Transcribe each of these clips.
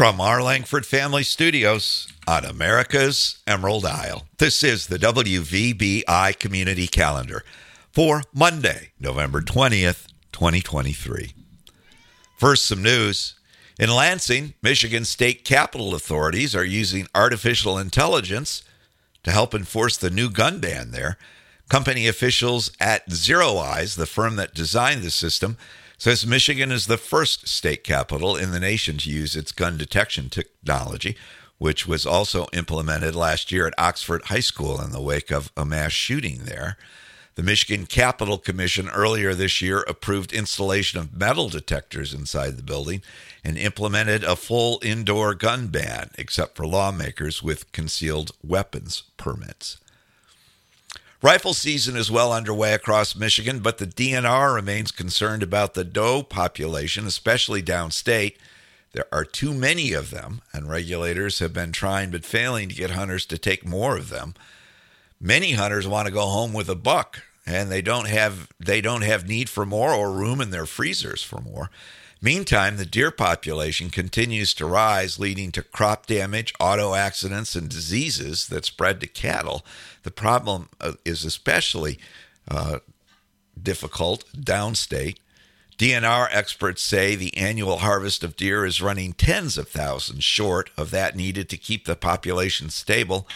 From our Langford Family Studios on America's Emerald Isle, this is the WVBI Community Calendar for Monday, November 20th, 2023. First, some news. In Lansing, Michigan state capitol authorities are using artificial intelligence to help enforce the new gun ban there. Company officials at ZeroEyes, the firm that designed the system, says Michigan is the first state capital in the nation to use its gun detection technology, which was also implemented last year at Oxford High School in the wake of a mass shooting there. The Michigan Capitol Commission earlier this year approved installation of metal detectors inside the building and implemented a full indoor gun ban, except for lawmakers with concealed weapons permits. Rifle season is well underway across Michigan, but the DNR remains concerned about the doe population, especially downstate. There are too many of them, and regulators have been trying but failing to get hunters to take more of them. Many hunters want to go home with a buck, and they don't have they don't have need for more or room in their freezers for more. Meantime, the deer population continues to rise, leading to crop damage, auto accidents, and diseases that spread to cattle. The problem uh, is especially uh, difficult downstate. DNR experts say the annual harvest of deer is running tens of thousands short of that needed to keep the population stable.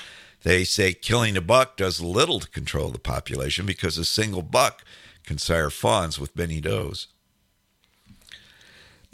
They say killing a buck does little to control the population because a single buck can sire fawns with many does.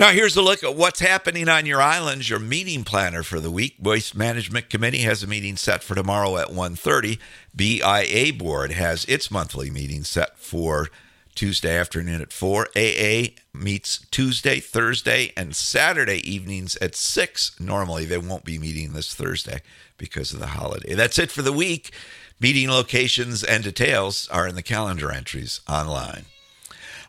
Now, here's a look at what's happening on your islands. Your meeting planner for the week. Waste Management Committee has a meeting set for tomorrow at 1.30. BIA Board has its monthly meeting set for Tuesday afternoon at 4. AA meets Tuesday, Thursday, and Saturday evenings at 6. Normally, they won't be meeting this Thursday because of the holiday. That's it for the week. Meeting locations and details are in the calendar entries online.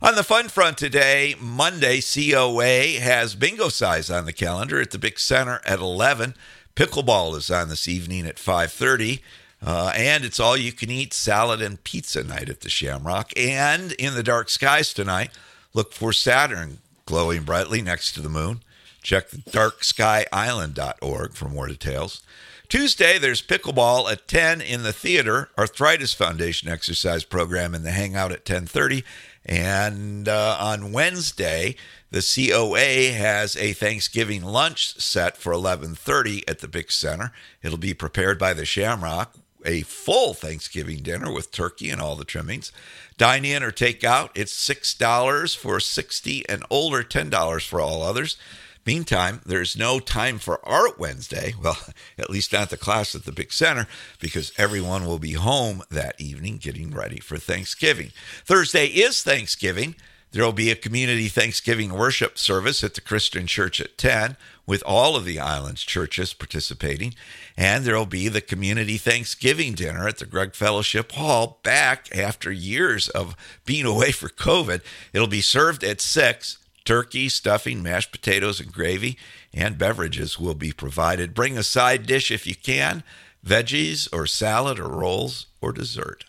On the fun front today, Monday, COA has bingo size on the calendar at the Big Center at 11. Pickleball is on this evening at 5:30. Uh, and it's all you can eat salad and pizza night at the Shamrock. And in the dark skies tonight, look for Saturn glowing brightly next to the moon. Check the darkskyisland.org for more details. Tuesday, there's pickleball at 10 in the theater, Arthritis Foundation exercise program in the hangout at 1030. And uh, on Wednesday, the COA has a Thanksgiving lunch set for 11:30 at the Big Center. It'll be prepared by the Shamrock, a full Thanksgiving dinner with turkey and all the trimmings. Dine in or take out. It's six dollars for 60 and older, ten dollars for all others. Meantime, there's no time for Art Wednesday. Well, at least not the class at the Big Center, because everyone will be home that evening getting ready for Thanksgiving. Thursday is Thanksgiving. There will be a community Thanksgiving worship service at the Christian Church at 10, with all of the island's churches participating. And there will be the community Thanksgiving dinner at the Gregg Fellowship Hall back after years of being away for COVID. It'll be served at 6 Turkey, stuffing, mashed potatoes, and gravy, and beverages will be provided. Bring a side dish if you can veggies, or salad, or rolls, or dessert.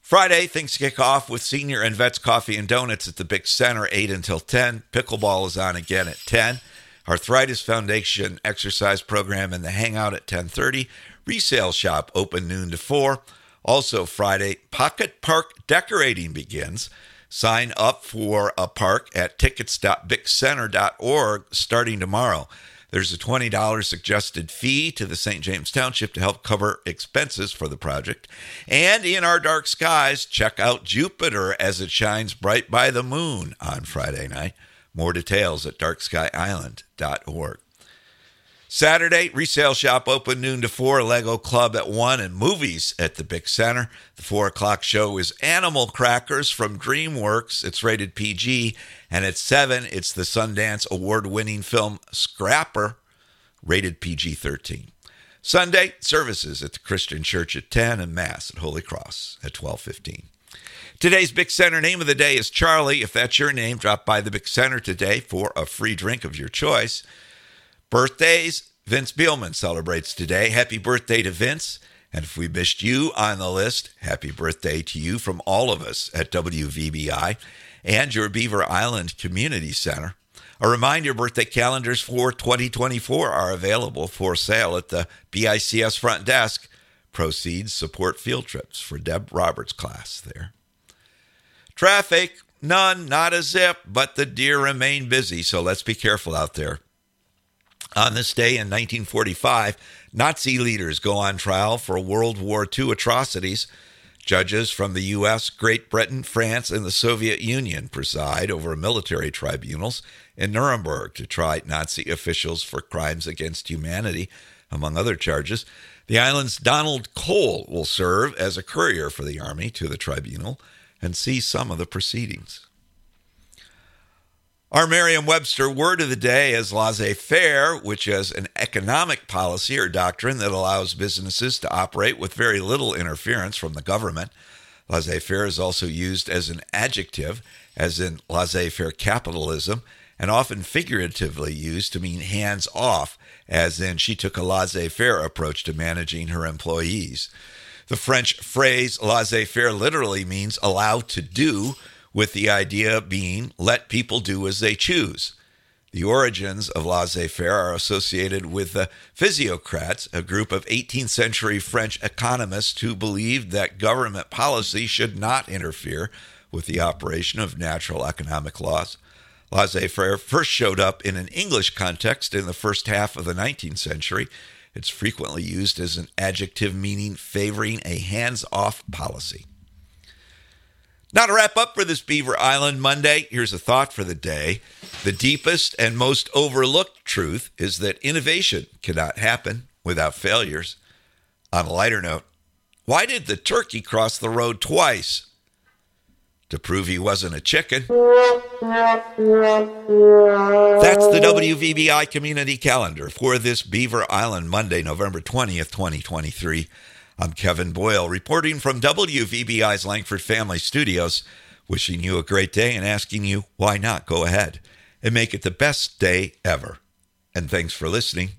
Friday, things kick off with Senior and Vets Coffee and Donuts at the Big Center, 8 until 10. Pickleball is on again at 10. Arthritis Foundation exercise program and the Hangout at 10:30. Resale shop open noon to 4. Also Friday, Pocket Park decorating begins. Sign up for a park at tickets.bigcenter.org starting tomorrow. There's a $20 suggested fee to the St. James Township to help cover expenses for the project. And in our dark skies, check out Jupiter as it shines bright by the moon on Friday night. More details at darkskyisland.org. Saturday, resale shop open noon to 4, Lego Club at 1, and movies at the Big Center. The 4 o'clock show is Animal Crackers from DreamWorks. It's rated PG. And at 7, it's the Sundance award winning film Scrapper, rated PG 13. Sunday, services at the Christian Church at 10 and Mass at Holy Cross at 1215. Today's Big Center name of the day is Charlie. If that's your name, drop by the Big Center today for a free drink of your choice. Birthdays, Vince Bielman celebrates today. Happy birthday to Vince. And if we missed you on the list, happy birthday to you from all of us at WVBI and your Beaver Island Community Center. A reminder birthday calendars for 2024 are available for sale at the BICS front desk. Proceeds support field trips for Deb Roberts' class there. Traffic, none, not a zip, but the deer remain busy, so let's be careful out there. On this day in 1945, Nazi leaders go on trial for World War II atrocities. Judges from the U.S., Great Britain, France, and the Soviet Union preside over military tribunals in Nuremberg to try Nazi officials for crimes against humanity, among other charges. The island's Donald Cole will serve as a courier for the Army to the tribunal and see some of the proceedings. Our Merriam Webster word of the day is laissez faire, which is an economic policy or doctrine that allows businesses to operate with very little interference from the government. Laissez faire is also used as an adjective, as in laissez faire capitalism, and often figuratively used to mean hands off, as in she took a laissez faire approach to managing her employees. The French phrase laissez faire literally means allow to do with the idea being let people do as they choose. The origins of laissez faire are associated with the physiocrats, a group of 18th century French economists who believed that government policy should not interfere with the operation of natural economic laws. Laissez faire first showed up in an English context in the first half of the 19th century. It's frequently used as an adjective meaning favoring a hands off policy. Now, to wrap up for this Beaver Island Monday, here's a thought for the day. The deepest and most overlooked truth is that innovation cannot happen without failures. On a lighter note, why did the turkey cross the road twice? To prove he wasn't a chicken. That's the WVBI community calendar for this Beaver Island Monday, November 20th, 2023. I'm Kevin Boyle reporting from WVBI's Langford Family Studios, wishing you a great day and asking you why not go ahead and make it the best day ever. And thanks for listening.